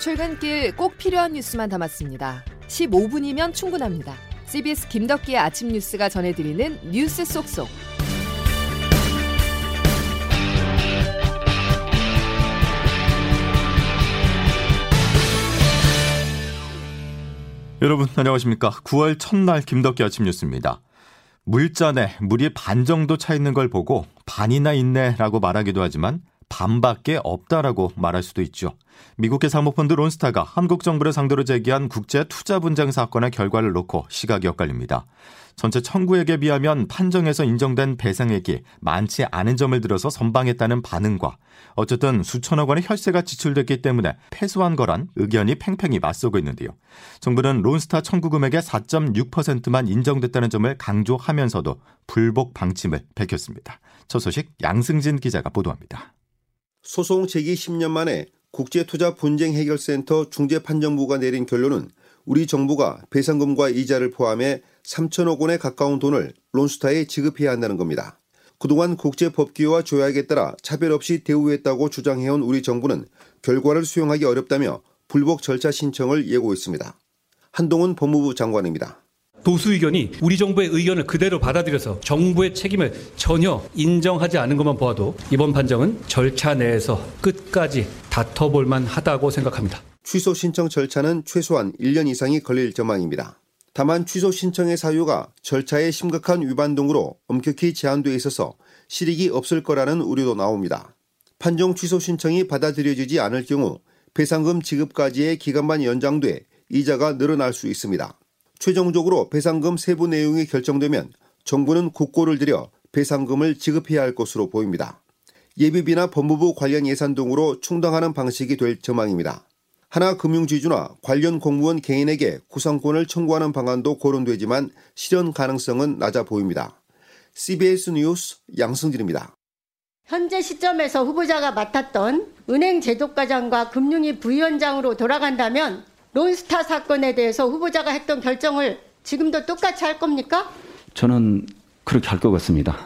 출근길 꼭 필요한 뉴스만 담았습니다. 15분이면 충분합니다. CBS 김덕기의 아침 뉴스가 전해드리는 뉴스 속속. 여러분 안녕하십니까? 9월 첫날 김덕기 아침 뉴스입니다. 물잔에 물이 반 정도 차 있는 걸 보고 반이나 있네라고 말하기도 하지만 반밖에 없다라고 말할 수도 있죠. 미국의 사모펀드 론스타가 한국 정부를 상대로 제기한 국제 투자 분쟁 사건의 결과를 놓고 시각이 엇갈립니다. 전체 청구액에 비하면 판정에서 인정된 배상액이 많지 않은 점을 들어서 선방했다는 반응과 어쨌든 수천억 원의 혈세가 지출됐기 때문에 패소한 거란 의견이 팽팽히 맞서고 있는데요. 정부는 론스타 청구 금액의 4.6%만 인정됐다는 점을 강조하면서도 불복 방침을 밝혔습니다. 첫 소식 양승진 기자가 보도합니다. 소송 제기 10년 만에 국제투자 분쟁 해결센터 중재판정부가 내린 결론은 우리 정부가 배상금과 이자를 포함해 3천억 원에 가까운 돈을 론스타에 지급해야 한다는 겁니다. 그동안 국제법규와 조약에 따라 차별 없이 대우했다고 주장해온 우리 정부는 결과를 수용하기 어렵다며 불복 절차 신청을 예고했습니다. 한동훈 법무부 장관입니다. 보수 의견이 우리 정부의 의견을 그대로 받아들여서 정부의 책임을 전혀 인정하지 않은 것만 보아도 이번 판정은 절차 내에서 끝까지 다퉈볼 만하다고 생각합니다. 취소 신청 절차는 최소한 1년 이상이 걸릴 전망입니다. 다만 취소 신청의 사유가 절차의 심각한 위반 등으로 엄격히 제한돼 있어서 실익이 없을 거라는 우려도 나옵니다. 판정 취소 신청이 받아들여지지 않을 경우 배상금 지급까지의 기간만 연장돼 이자가 늘어날 수 있습니다. 최종적으로 배상금 세부 내용이 결정되면 정부는 국고를 들여 배상금을 지급해야 할 것으로 보입니다. 예비비나 법무부 관련 예산 등으로 충당하는 방식이 될 전망입니다. 하나금융지주나 관련 공무원 개인에게 구상권을 청구하는 방안도 거론되지만 실현 가능성은 낮아 보입니다. CBS 뉴스 양승진입니다. 현재 시점에서 후보자가 맡았던 은행 제도과장과 금융위 부위원장으로 돌아간다면 론스타 사건에 대해서 후보자가 했던 결정을 지금도 똑같이 할 겁니까? 저는 그렇게 할 것 같습니다.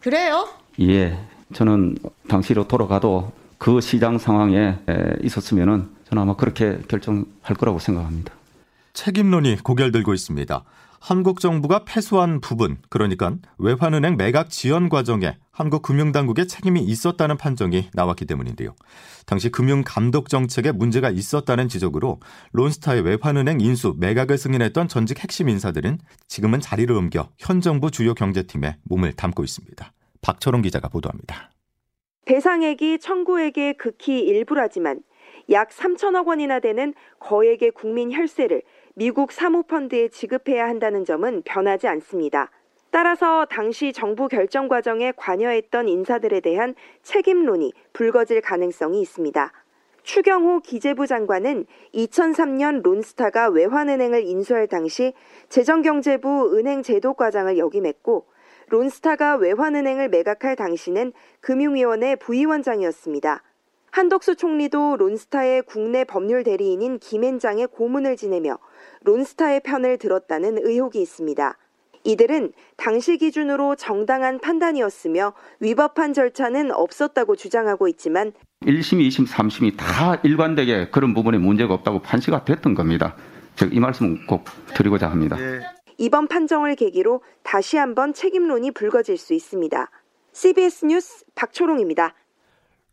그래요? 예. 저는 당시로 돌아가도 그 시장 상황에 있었으면은 저는 아마 그렇게 결정할 거라고 생각합니다. 책임론이 고결되고 있습니다. 한국 정부가 패소한 부분, 그러니까 외환은행 매각 지연 과정에 한국 금융당국의 책임이 있었다는 판정이 나왔기 때문인데요. 당시 금융감독 정책에 문제가 있었다는 지적으로 론스타의 외환은행 인수 매각을 승인했던 전직 핵심 인사들은 지금은 자리를 옮겨 현 정부 주요 경제팀에 몸을 담고 있습니다. 박철원 기자가 보도합니다. 배상액이 청구액의 극히 일부라지만 약 3천억 원이나 되는 거액의 국민 혈세를 미국 사모펀드에 지급해야 한다는 점은 변하지 않습니다. 따라서 당시 정부 결정 과정에 관여했던 인사들에 대한 책임론이 불거질 가능성이 있습니다. 추경호 기재부 장관은 2003년 론스타가 외환은행을 인수할 당시 재정경제부 은행제도과장을 역임했고 론스타가 외환은행을 매각할 당시는 금융위원회 부위원장이었습니다. 한덕수 총리도 론스타의 국내 법률 대리인인 김앤장의 고문을 지내며 론스타의 편을 들었다는 의혹이 있습니다. 이들은 당시 기준으로 정당한 판단이었으며 위법한 절차는 없었다고 주장하고 있지만 1심, 2심, 3심이 다 일관되게 그런 부분에 문제가 없다고 판시가 됐던 겁니다. 이 말씀 꼭 드리고자 합니다. 네. 이번 판정을 계기로 다시 한번 책임론이 불거질 수 있습니다. CBS 뉴스 박초롱입니다.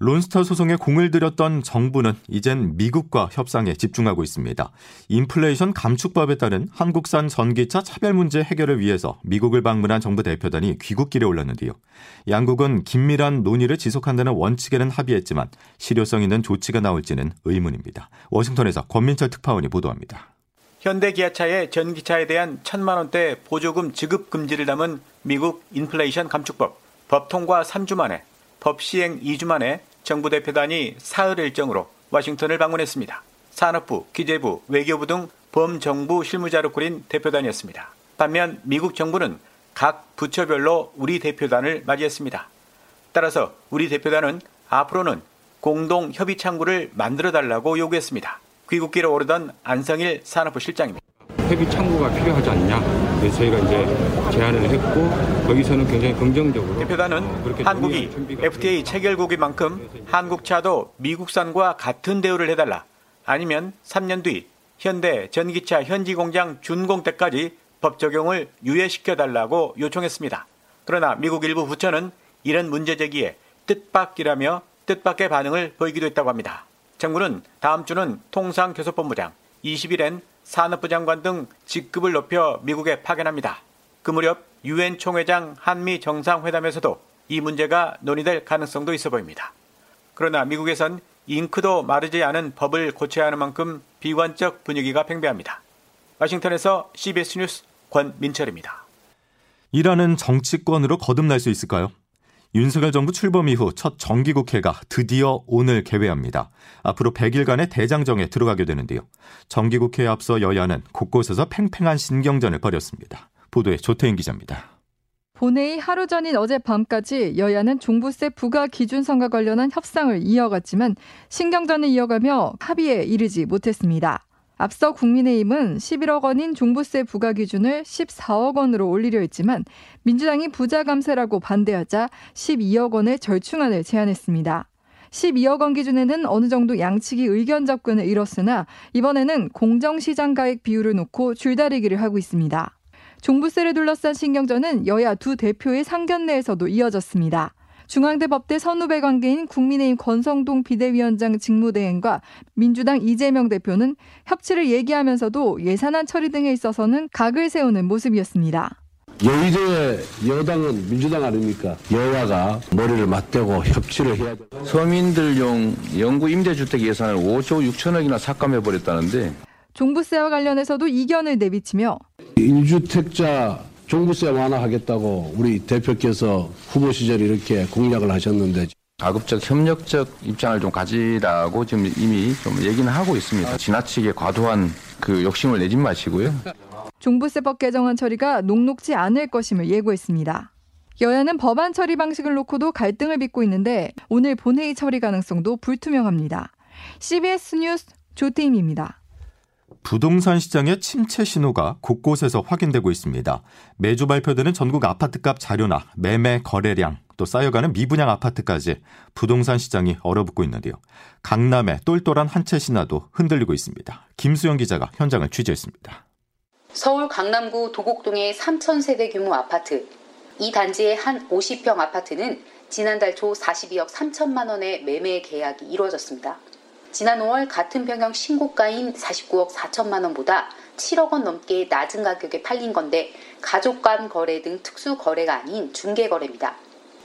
론스타 소송에 공을 들였던 정부는 이젠 미국과 협상에 집중하고 있습니다. 인플레이션 감축법에 따른 한국산 전기차 차별 문제 해결을 위해서 미국을 방문한 정부 대표단이 귀국길에 올랐는데요. 양국은 긴밀한 논의를 지속한다는 원칙에는 합의했지만 실효성 있는 조치가 나올지는 의문입니다. 워싱턴에서 권민철 특파원이 보도합니다. 현대기아차의 전기차에 대한 천만 원대 보조금 지급 금지를 담은 미국 인플레이션 감축법 법 통과 3주 만에 법 시행 2주 만에 정부 대표단이 사흘 일정으로 워싱턴을 방문했습니다. 산업부, 기재부, 외교부 등 범정부 실무자로 꾸린 대표단이었습니다. 반면 미국 정부는 각 부처별로 우리 대표단을 맞이했습니다. 따라서 우리 대표단은 앞으로는 공동 협의 창구를 만들어 달라고 요구했습니다. 귀국길에 오르던 안성일 산업부 실장입니다. 협의 창구가 필요하지 않냐. 그래서 저희가 이제 제안을 했고 거기서는 굉장히 긍정적으로 대표단은 어, 한국이 FTA 체결국인 만큼 한국차도 미국산과 같은 대우를 해달라. 아니면 3년 뒤 현대 전기차 현지 공장 준공 때까지 법 적용을 유예시켜 달라고 요청했습니다. 그러나 미국 일부 부처는 이런 문제 제기에 뜻밖이라며 뜻밖의 반응을 보이기도 했다고 합니다. 정부는 다음 주는 통상교섭본부장, 20일엔 산업부 장관 등 직급을 높여 미국에 파견합니다. 그 무렵 유엔 총회장 한미 정상회담에서도 이 문제가 논의될 가능성도 있어 보입니다. 그러나 미국에선 잉크도 마르지 않은 법을 고쳐야 하는 만큼 비관적 분위기가 팽배합니다. 워싱턴에서 CBS 뉴스 권민철입니다. 이라는 정치권으로 거듭날 수 있을까요? 윤석열 정부 출범 이후 첫 정기국회가 드디어 오늘 개회합니다. 앞으로 100일간의 대장정에 들어가게 되는데요. 정기국회에 앞서 여야는 곳곳에서 팽팽한 신경전을 벌였습니다. 보도에 조태인 기자입니다. 본회의 하루 전인 어젯밤까지 여야는 종부세 부과 기준선과 관련한 협상을 이어갔지만 신경전을 이어가며 합의에 이르지 못했습니다. 앞서 국민의힘은 11억 원인 종부세 부과 기준을 14억 원으로 올리려 했지만 민주당이 부자 감세라고 반대하자 12억 원의 절충안을 제안했습니다. 12억 원 기준에는 어느 정도 양측이 의견 접근을 이뤘으나 이번에는 공정시장 가액 비율을 놓고 줄다리기를 하고 있습니다. 종부세를 둘러싼 신경전은 여야 두 대표의 상견례에서도 이어졌습니다. 중앙대 법대 선후배 관계인 국민의힘 권성동 비대위원장 직무대행과 민주당 이재명 대표는 협치를 얘기하면서도 예산안 처리 등에 있어서는 각을 세우는 모습이었습니다. 여의도의 여당은 민주당 아닙니까? 여야가 머리를 맞대고 협치를 해야 돼. 서민들용 영구 임대주택 예산을 5조 6천억이나 삭감해버렸다는데 종부세와 관련해서도 이견을 내비치며 1주택자 종부세 완화하겠다고 우리 대표께서 후보 시절에 이렇게 공약을 하셨는데 가급적 협력적 입장을 좀 가지라고 지금 이미 좀 얘기는 하고 있습니다. 지나치게 과도한 그 욕심을 내지 마시고요. 종부세법 개정안 처리가 녹록지 않을 것임을 예고했습니다. 여야는 법안 처리 방식을 놓고도 갈등을 빚고 있는데 오늘 본회의 처리 가능성도 불투명합니다. CBS 뉴스 조태임입니다. 부동산 시장의 침체 신호가 곳곳에서 확인되고 있습니다. 매주 발표되는 전국 아파트값 자료나 매매 거래량 또 쌓여가는 미분양 아파트까지 부동산 시장이 얼어붙고 있는데요. 강남의 똘똘한 한 채 신화도 흔들리고 있습니다. 김수영 기자가 현장을 취재했습니다. 서울 강남구 도곡동의 3천세대 규모 아파트. 이 단지의 한 50평 아파트는 지난달 초 42억 3천만 원의 매매 계약이 이루어졌습니다. 지난 5월 같은 평형 신고가인 49억 4천만 원보다 7억 원 넘게 낮은 가격에 팔린 건데 가족 간 거래 등 특수 거래가 아닌 중개 거래입니다.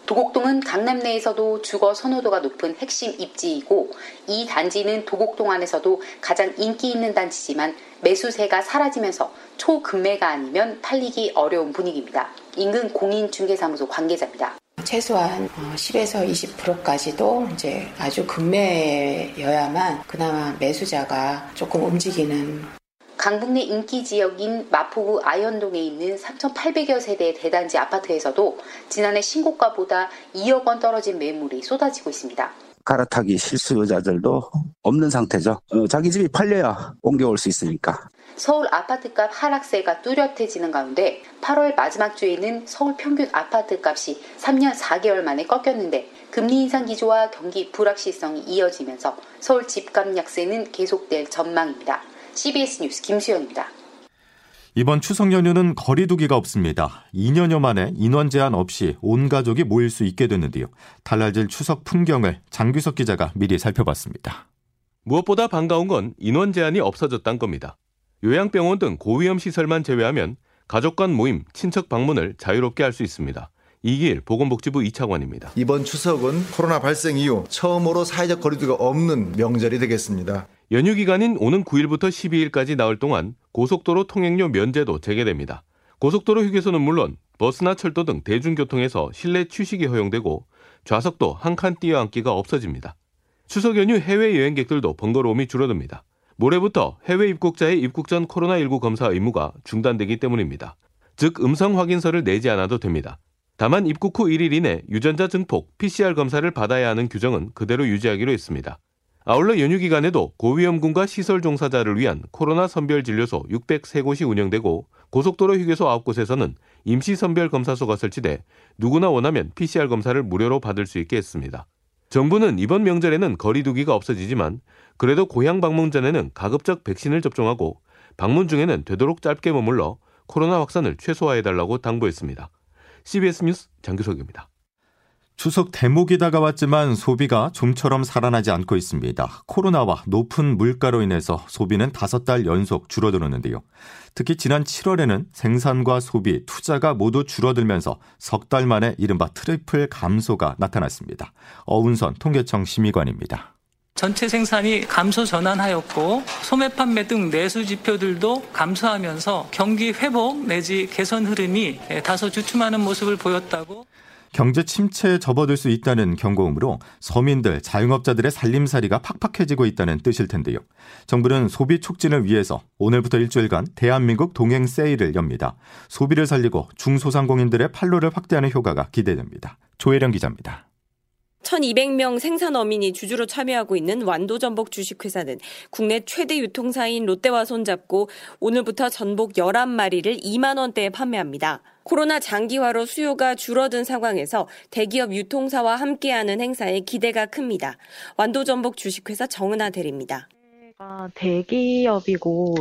도곡동은 강남 내에서도 주거 선호도가 높은 핵심 입지이고 이 단지는 도곡동 안에서도 가장 인기 있는 단지지만 매수세가 사라지면서 초급매가 아니면 팔리기 어려운 분위기입니다. 인근 공인중개사무소 관계자입니다. 최소한 10에서 어, 20%까지도 이제 아주 급매여야만 그나마 매수자가 조금 움직이는 강북 내 인기 지역인 마포구 아현동에 있는 3,800여 세대의 대단지 아파트에서도 지난해 신고가보다 2억 원 떨어진 매물이 쏟아지고 있습니다. 갈아타기 실수요자들도 없는 상태죠. 어, 자기 집이 팔려야 옮겨올 수 있으니까. 서울 아파트값 하락세가 뚜렷해지는 가운데 8월 마지막 주에는 서울 평균 아파트값이 3년 4개월 만에 꺾였는데 금리 인상 기조와 경기 불확실성이 이어지면서 서울 집값 약세는 계속될 전망입니다. CBS 뉴스 김수영입니다. 이번 추석 연휴는 거리두기가 없습니다. 2년여 만에 인원 제한 없이 온 가족이 모일 수 있게 됐는데요. 달라질 추석 풍경을 장규석 기자가 미리 살펴봤습니다. 무엇보다 반가운 건 인원 제한이 없어졌다는 겁니다. 요양병원 등 고위험 시설만 제외하면 가족 간 모임, 친척 방문을 자유롭게 할 수 있습니다. 이길 보건복지부 이차관입니다. 이번 추석은 코로나 발생 이후 처음으로 사회적 거리두기가 없는 명절이 되겠습니다. 연휴 기간인 오는 9일부터 12일까지 나흘 동안 고속도로 통행료 면제도 재개됩니다. 고속도로 휴게소는 물론 버스나 철도 등 대중교통에서 실내 취식이 허용되고 좌석도 한칸 띄어앉기가 없어집니다. 추석 연휴 해외 여행객들도 번거로움이 줄어듭니다. 모레부터 해외 입국자의 입국 전 코로나19 검사 의무가 중단되기 때문입니다. 즉 음성 확인서를 내지 않아도 됩니다. 다만 입국 후 1일 이내 유전자 증폭 PCR 검사를 받아야 하는 규정은 그대로 유지하기로 했습니다. 아울러 연휴 기간에도 고위험군과 시설 종사자를 위한 코로나 선별 진료소 603곳이 운영되고 고속도로 휴게소 9곳에서는 임시 선별 검사소가 설치돼 누구나 원하면 PCR 검사를 무료로 받을 수 있게 했습니다. 정부는 이번 명절에는 거리두기가 없어지지만 그래도 고향 방문 전에는 가급적 백신을 접종하고 방문 중에는 되도록 짧게 머물러 코로나 확산을 최소화해달라고 당부했습니다. CBS 뉴스 장규석입니다. 추석 대목이 다가왔지만 소비가 좀처럼 살아나지 않고 있습니다. 코로나와 높은 물가로 인해서 소비는 다섯 달 연속 줄어들었는데요. 특히 지난 7월에는 생산과 소비, 투자가 모두 줄어들면서 석 달 만에 이른바 트리플 감소가 나타났습니다. 어운선 통계청 심의관입니다. 전체 생산이 감소 전환하였고 소매 판매 등 내수 지표들도 감소하면서 경기 회복 내지 개선 흐름이 다소 주춤하는 모습을 보였다고 경제 침체에 접어들 수 있다는 경고음으로 서민들, 자영업자들의 살림살이가 팍팍해지고 있다는 뜻일 텐데요. 정부는 소비 촉진을 위해서 오늘부터 일주일간 대한민국 동행 세일을 엽니다. 소비를 살리고 중소상공인들의 판로를 확대하는 효과가 기대됩니다. 조혜령 기자입니다. 1200명 생산 어민이 주주로 참여하고 있는 완도 전복 주식회사는 국내 최대 유통사인 롯데와 손잡고 오늘부터 전복 11마리를 2만 원대에 판매합니다. 코로나 장기화로 수요가 줄어든 상황에서 대기업 유통사와 함께하는 행사에 기대가 큽니다. 완도 전복 주식회사 정은아 대리입니다. 대기업이고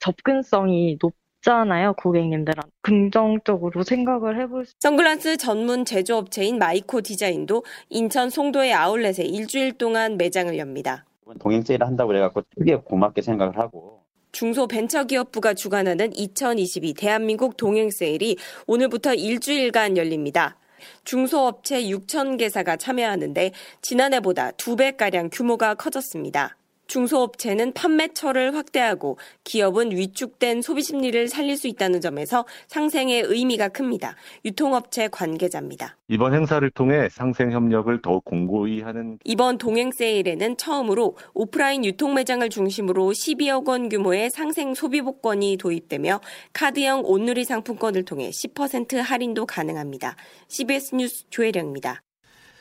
접근성이 높 있잖아요, 고객님들은. 긍정적으로 생각을 해볼 수. 선글라스 전문 제조업체인 마이코 디자인도 인천 송도의 아울렛에 일주일 동안 매장을 엽니다. 동행 세일을 한다고 그래갖고 되게 고맙게 생각을 하고. 중소벤처기업부가 주관하는 2022 대한민국 동행 세일이 오늘부터 일주일간 열립니다. 중소업체 6천 개사가 참여하는데 지난해보다 2배가량 규모가 커졌습니다. 중소업체는 판매처를 확대하고 기업은 위축된 소비 심리를 살릴 수 있다는 점에서 상생의 의미가 큽니다. 유통업체 관계자입니다. 이번 행사를 통해 상생 협력을 더욱 공고히 하는 이번 동행 세일에는 처음으로 오프라인 유통 매장을 중심으로 12억 원 규모의 상생 소비 복권이 도입되며 카드형 온누리 상품권을 통해 10% 할인도 가능합니다. CBS 뉴스 조혜령입니다.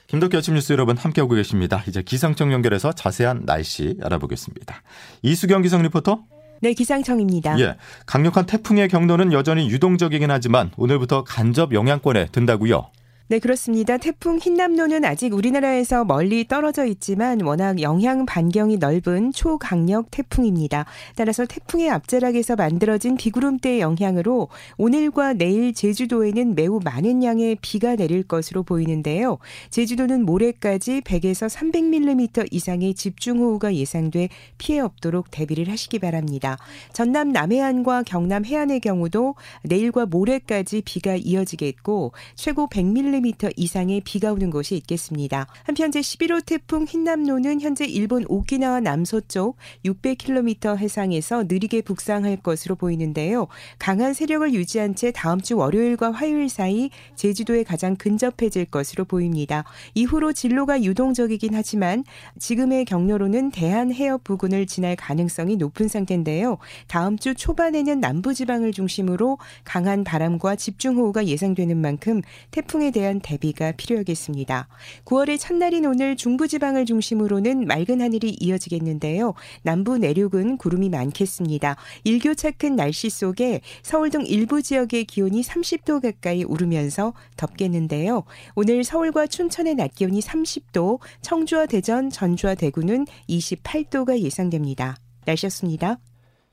김덕기 아침 뉴스 여러분 함께하고 계십니다. 이제 기상청 연결해서 자세한 날씨 알아보겠습니다. 이수경 기상 리포터. 네, 기상청입니다. 예. 강력한 태풍의 경로는 여전히 유동적이긴 하지만 오늘부터 간접 영향권에 든다고요. 네, 그렇습니다. 태풍 힌남노는 아직 우리나라에서 멀리 떨어져 있지만 워낙 영향 반경이 넓은 초강력 태풍입니다. 따라서 태풍의 앞자락에서 만들어진 비구름대의 영향으로 오늘과 내일 제주도에는 매우 많은 양의 비가 내릴 것으로 보이는데요. 제주도는 모레까지 100에서 300mm 이상의 집중호우가 예상돼 피해 없도록 대비를 하시기 바랍니다. 전남 남해안과 경남 해안의 경우도 내일과 모레까지 비가 이어지겠고 최고 100mm 10mm 이상의 비가 오는 곳이 있겠습니다. 한편 제11호 태풍 흰남노는 현재 일본 오키나와 남서쪽 600km 해상에서 느리게 북상할 것으로 보이는데요. 강한 세력을 유지한 채 다음 주 월요일과 화요일 사이 제주도에 가장 근접해질 것으로 보입니다. 이후로 진로가 유동적이긴 하지만 지금의 경로로는 대한 해협 부근을 지날 가능성이 높은 상태인데요. 다음 주 초반에는 남부지방을 중심으로 강한 바람과 집중호우가 예상되는 만큼 태풍에 대한 대한 대비가 필요하겠습니다. 9월의 첫날인 오늘 중부지방을 중심으로는 맑은 하늘이 이어지겠는데요. 남부 내륙은 구름이 많겠습니다. 일교차 큰 날씨 속에 서울 등 일부 지역의 기온이 30도 가까이 오르면서 덥겠는데요. 오늘 서울과 춘천의 낮 기온이 30도, 청주와 대전, 전주와 대구는 28도가 예상됩니다. 날씨였습니다.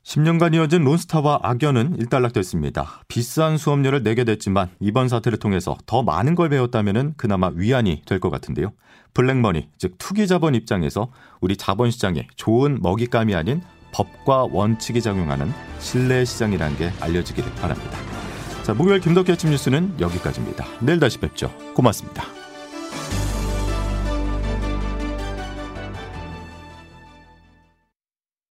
10년간 이어진 론스타와 악연은 일단락됐습니다. 비싼 수업료를 내게 됐지만 이번 사태를 통해서 더 많은 걸 배웠다면 그나마 위안이 될 것 같은데요. 블랙머니, 즉 투기 자본 입장에서 우리 자본 시장에 좋은 먹잇감이 아닌 법과 원칙이 작용하는 신뢰 시장이라는 게 알려지기를 바랍니다. 자, 목요일 김덕기 아침 뉴스는 여기까지입니다. 내일 다시 뵙죠. 고맙습니다.